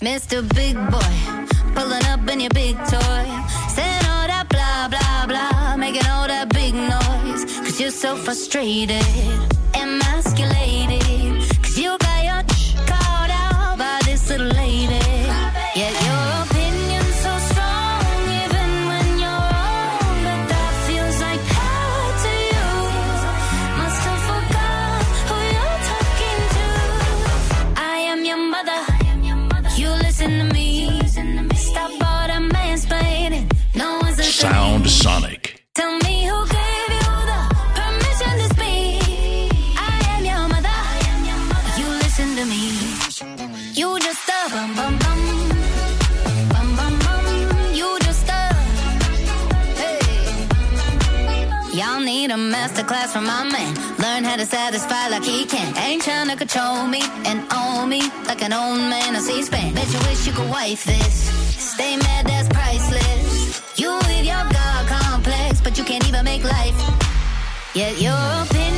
Mr. Big Boy, pulling up in your big toy. Saying all that blah, blah, blah. Making all that big noise. Cause you're so frustrated. Emasculated. Cause you got your ch- called out by this little lady. Yet your masterclass from my man. Learn how to satisfy like he can. Ain't trying to control me and own me like an old man on C-SPAN. Bet you wish you could wife this. Stay mad, that's priceless. You with your God complex, but you can't even make life. Yet your opinion's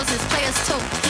Girls is players too.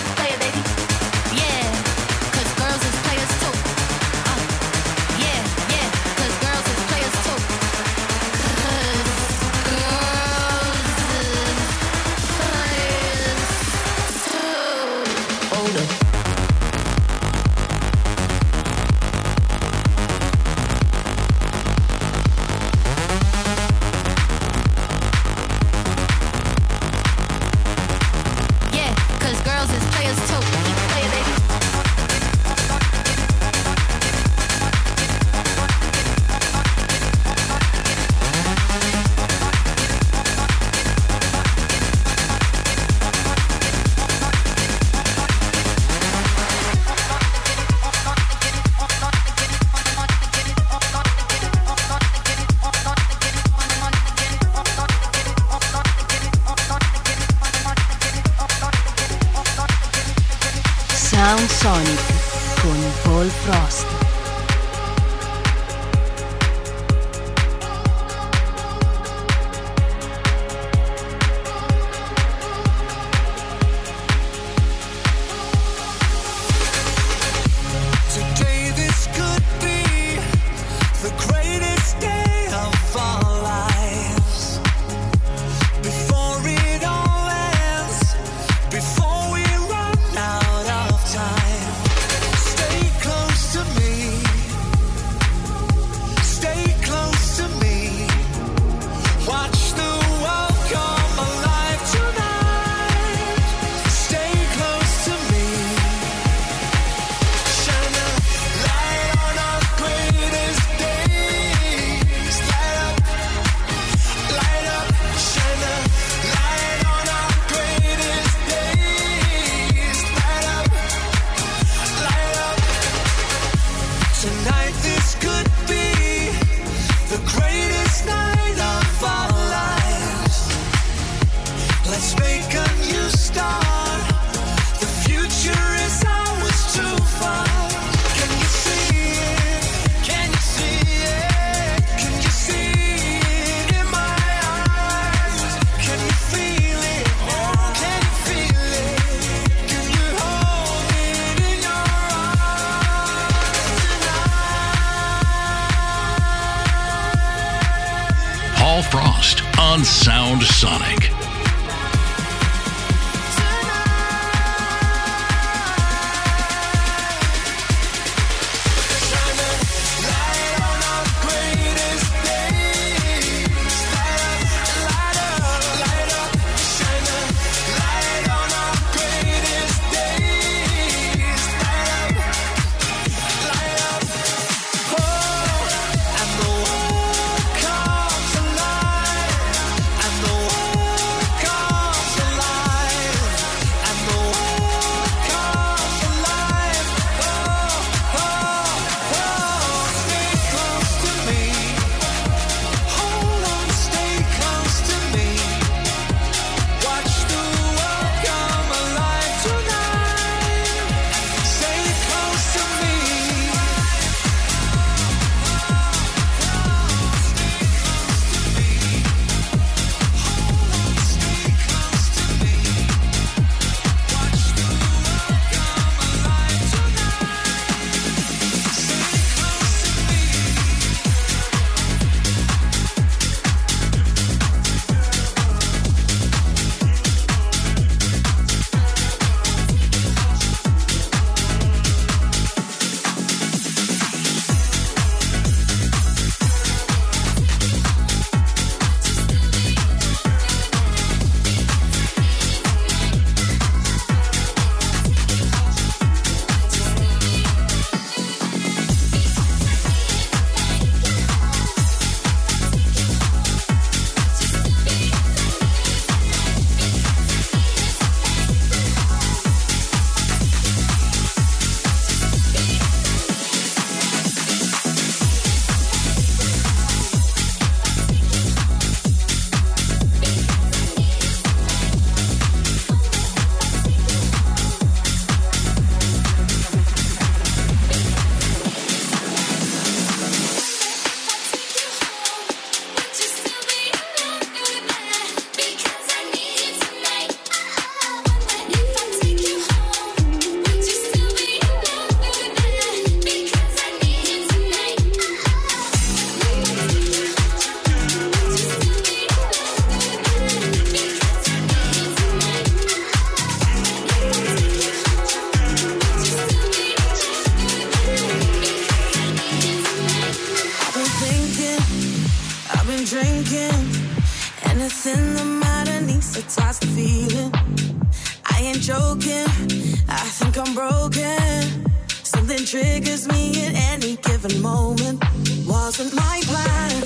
triggers me at any given moment. Wasn't my plan,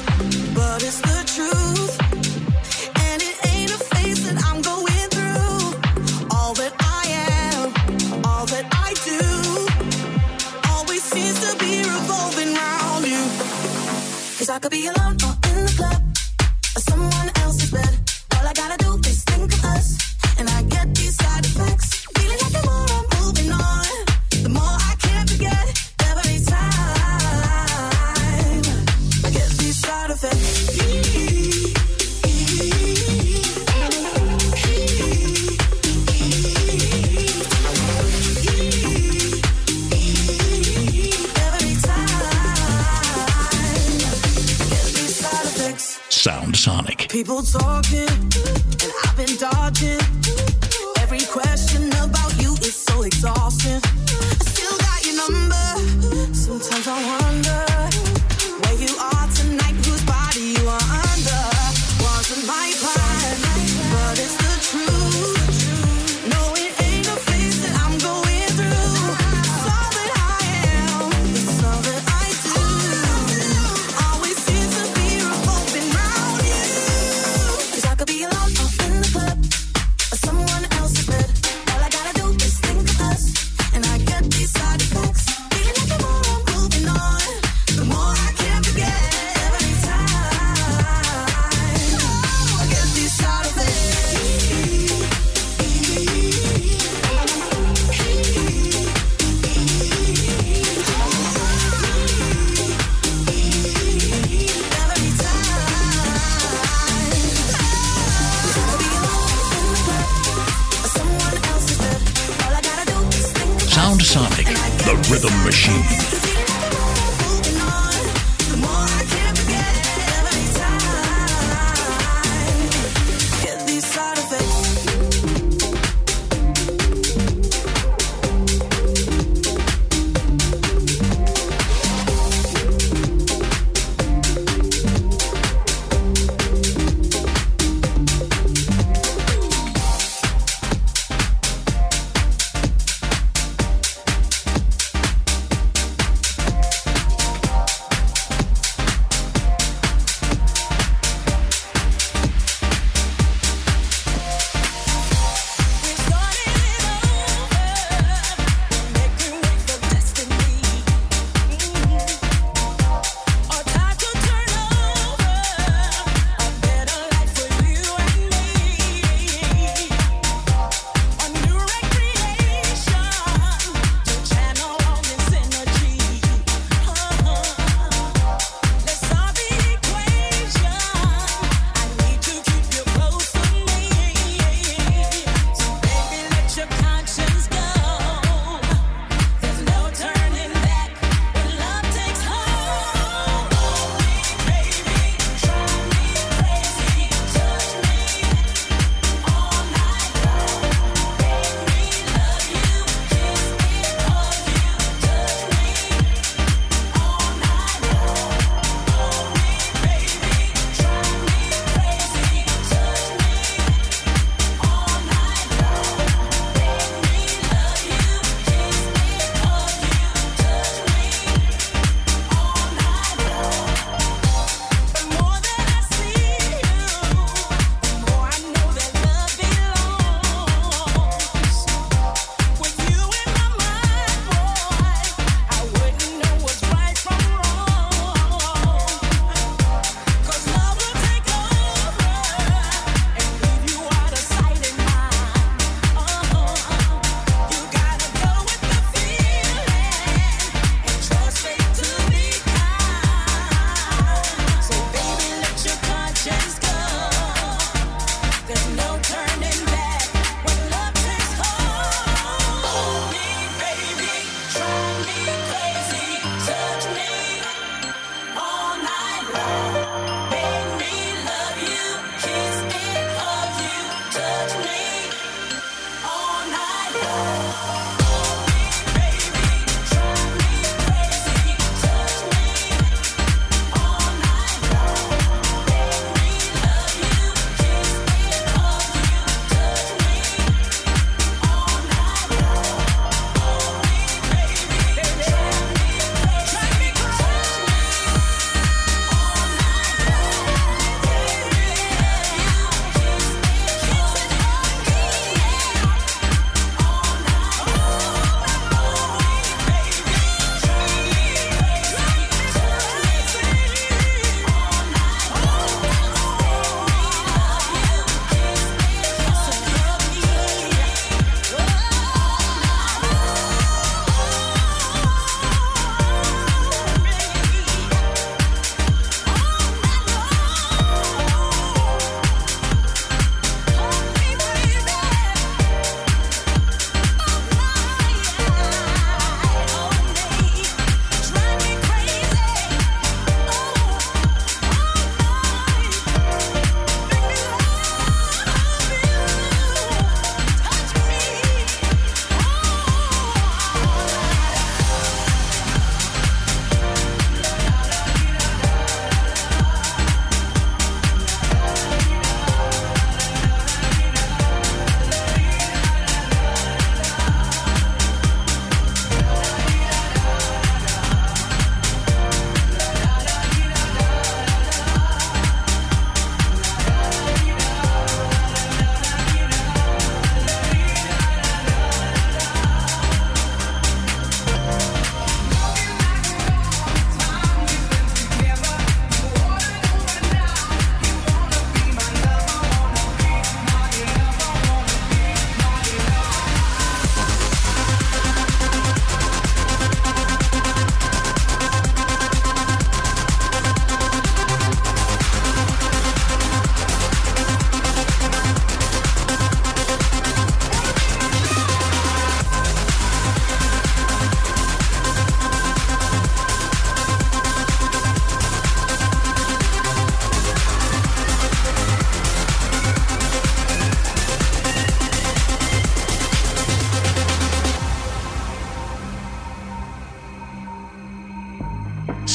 but it's the truth. And it ain't a phase that I'm going through. All that I am, all that I do, always seems to be revolving around you. Cause I could be alone. talking Sonic, the rhythm machine.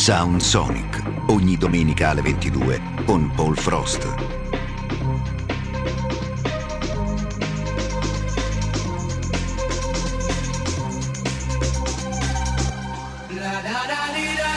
Sound Sonic, ogni domenica alle 22 con Paul Frost. La, da, da, di, da.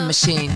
machine.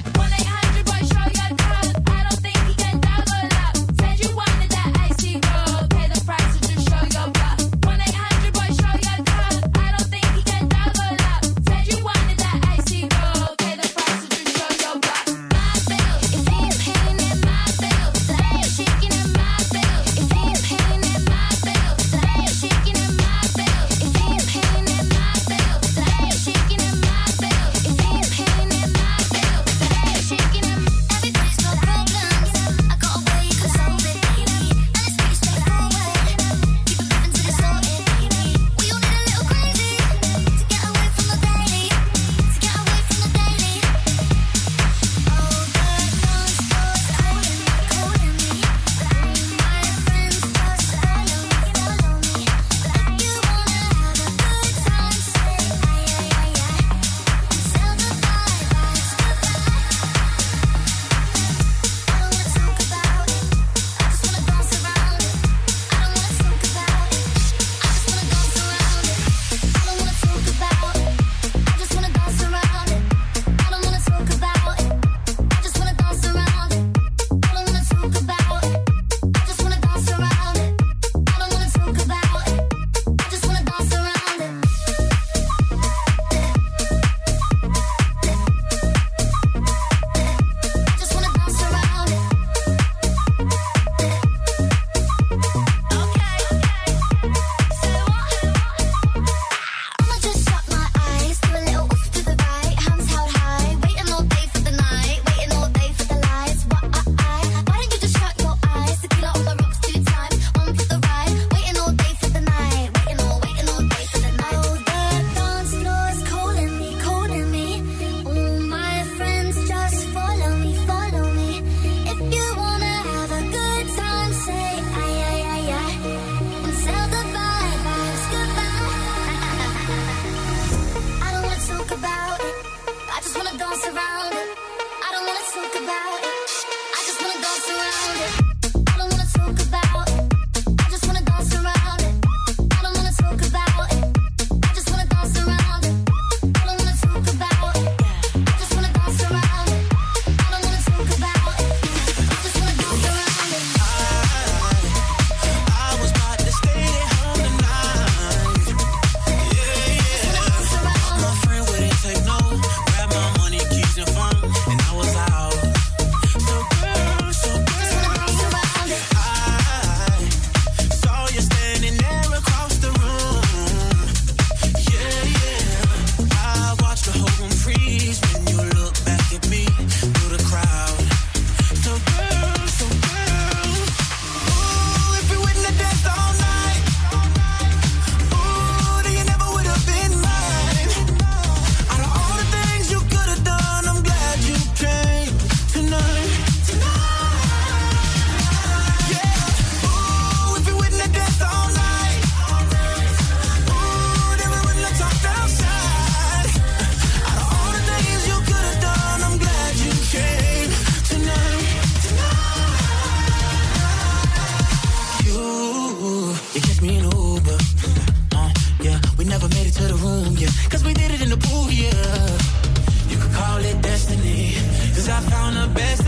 I found the best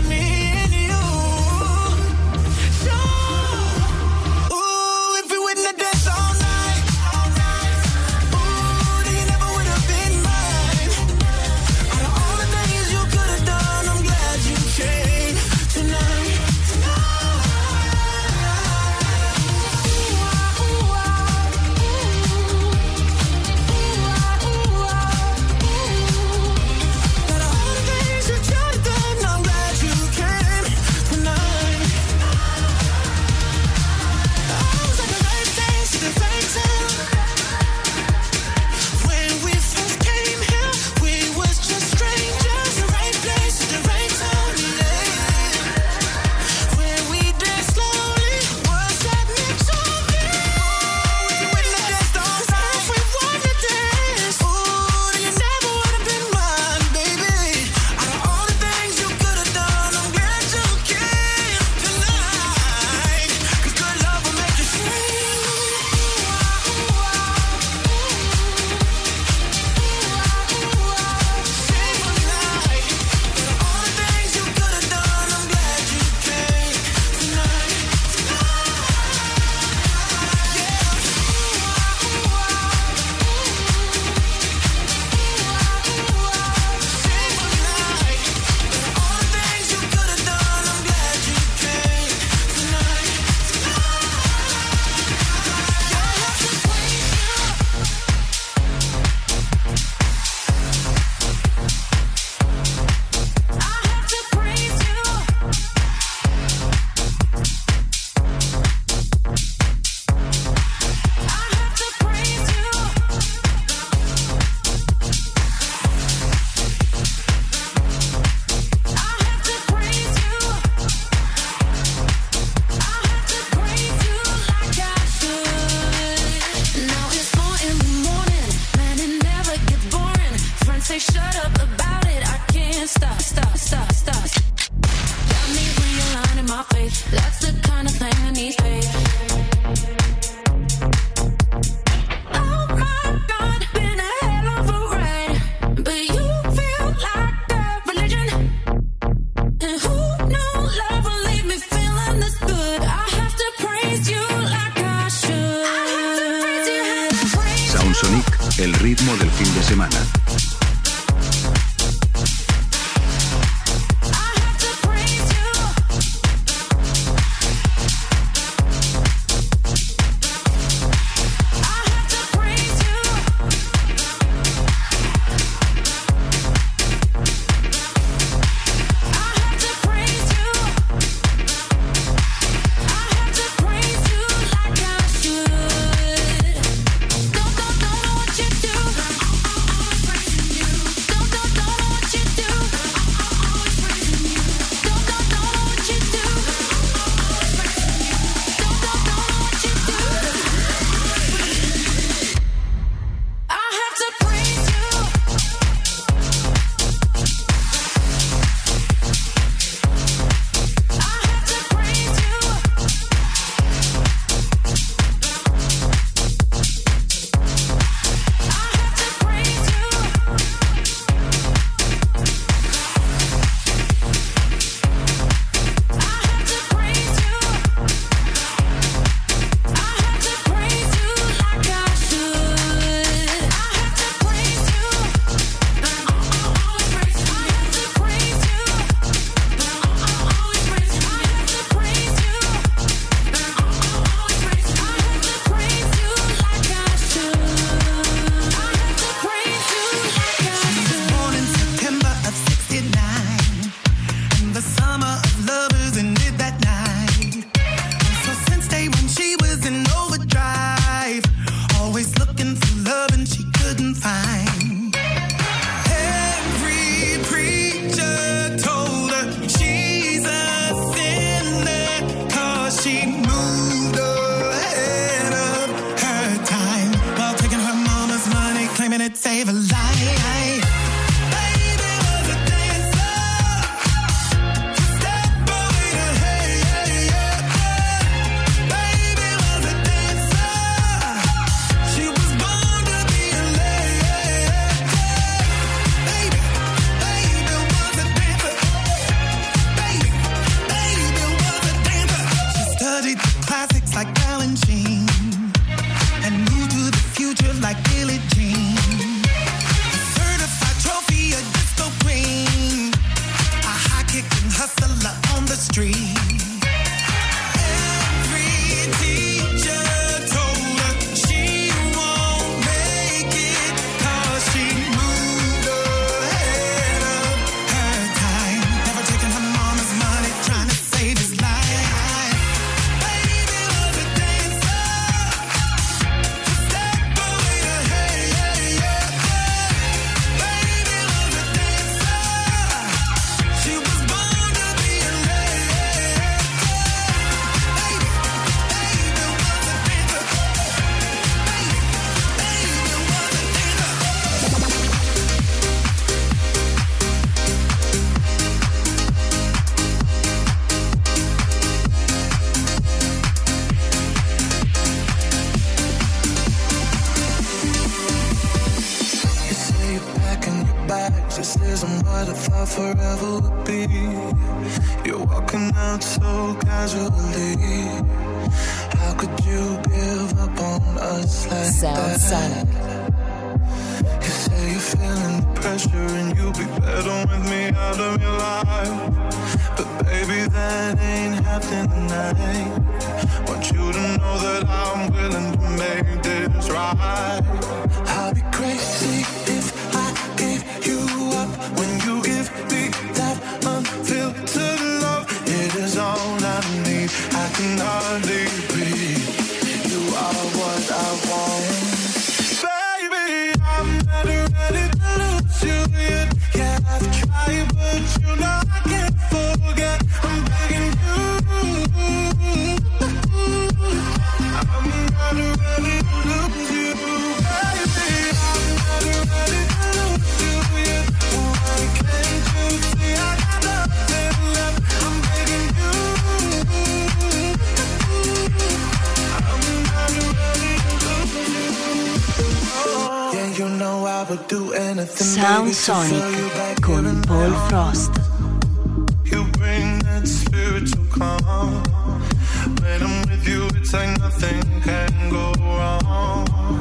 Sound Sonic con Paul Frost. You bring that spiritual calm. When I'm with you, it's like nothing can go wrong.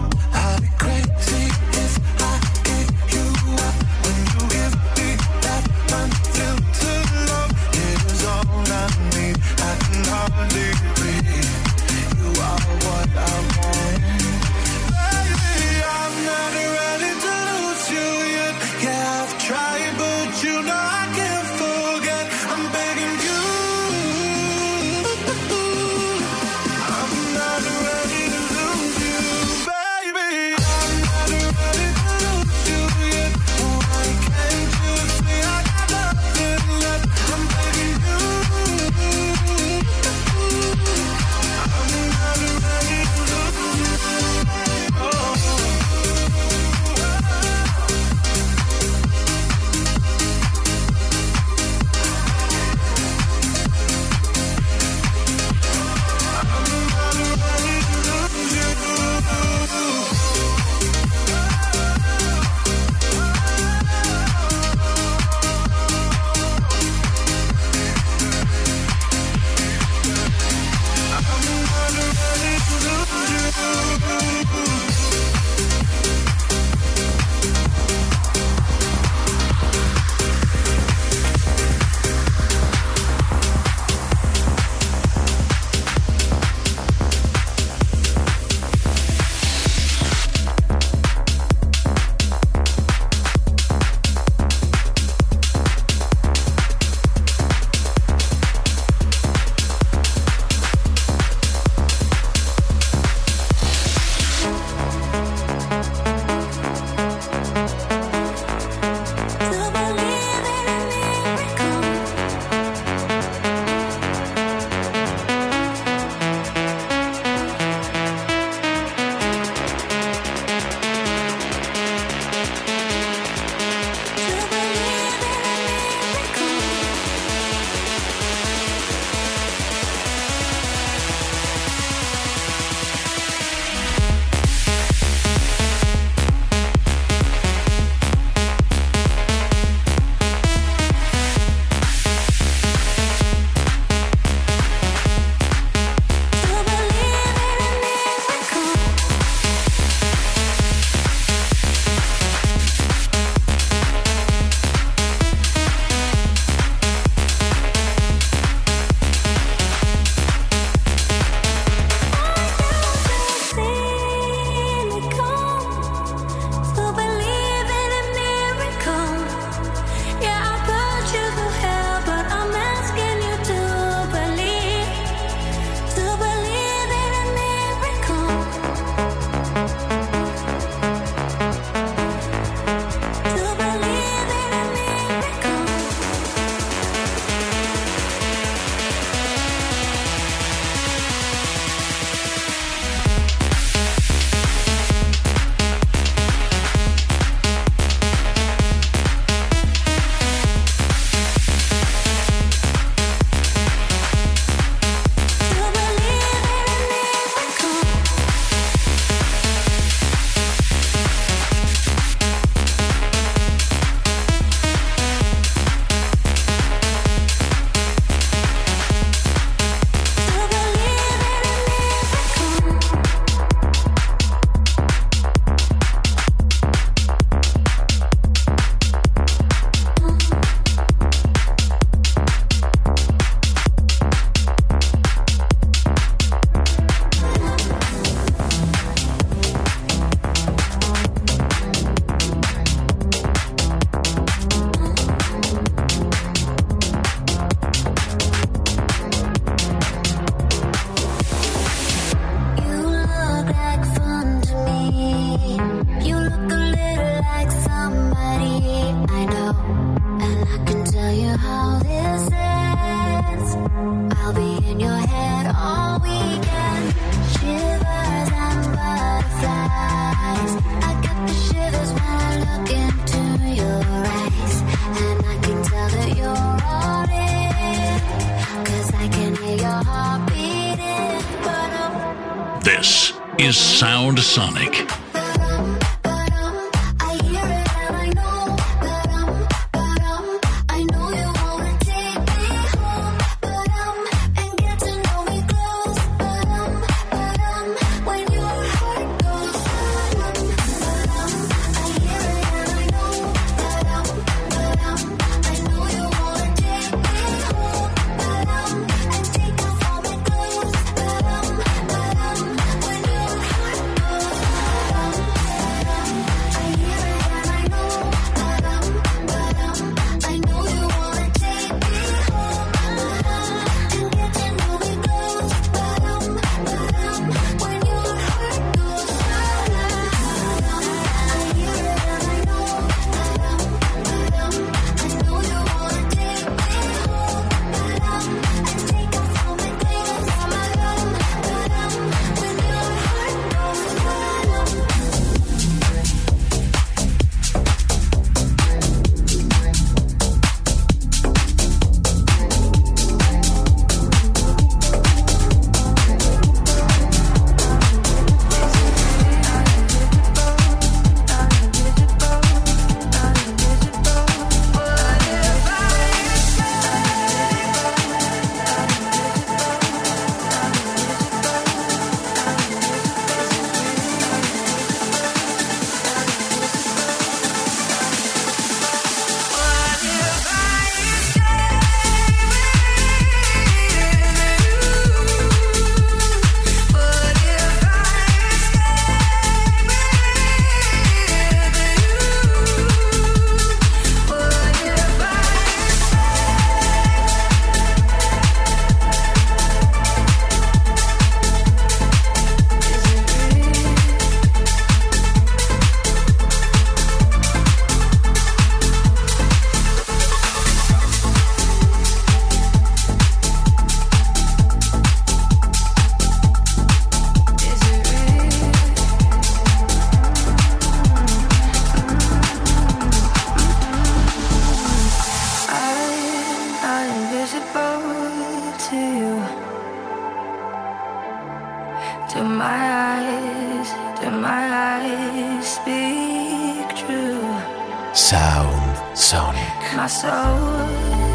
Sound Sonic. My soul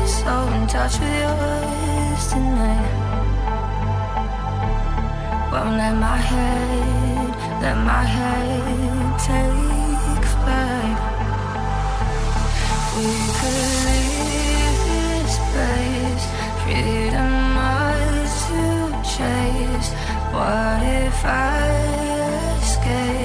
is so in touch with yours tonight. Won't let my head, let my head take flight. We could leave this place, freedom ours to chase. What if I escape?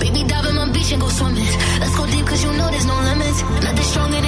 Baby, dive in my beach and go swimming. Let's go deep, cause you know there's no limits. Nothing stronger.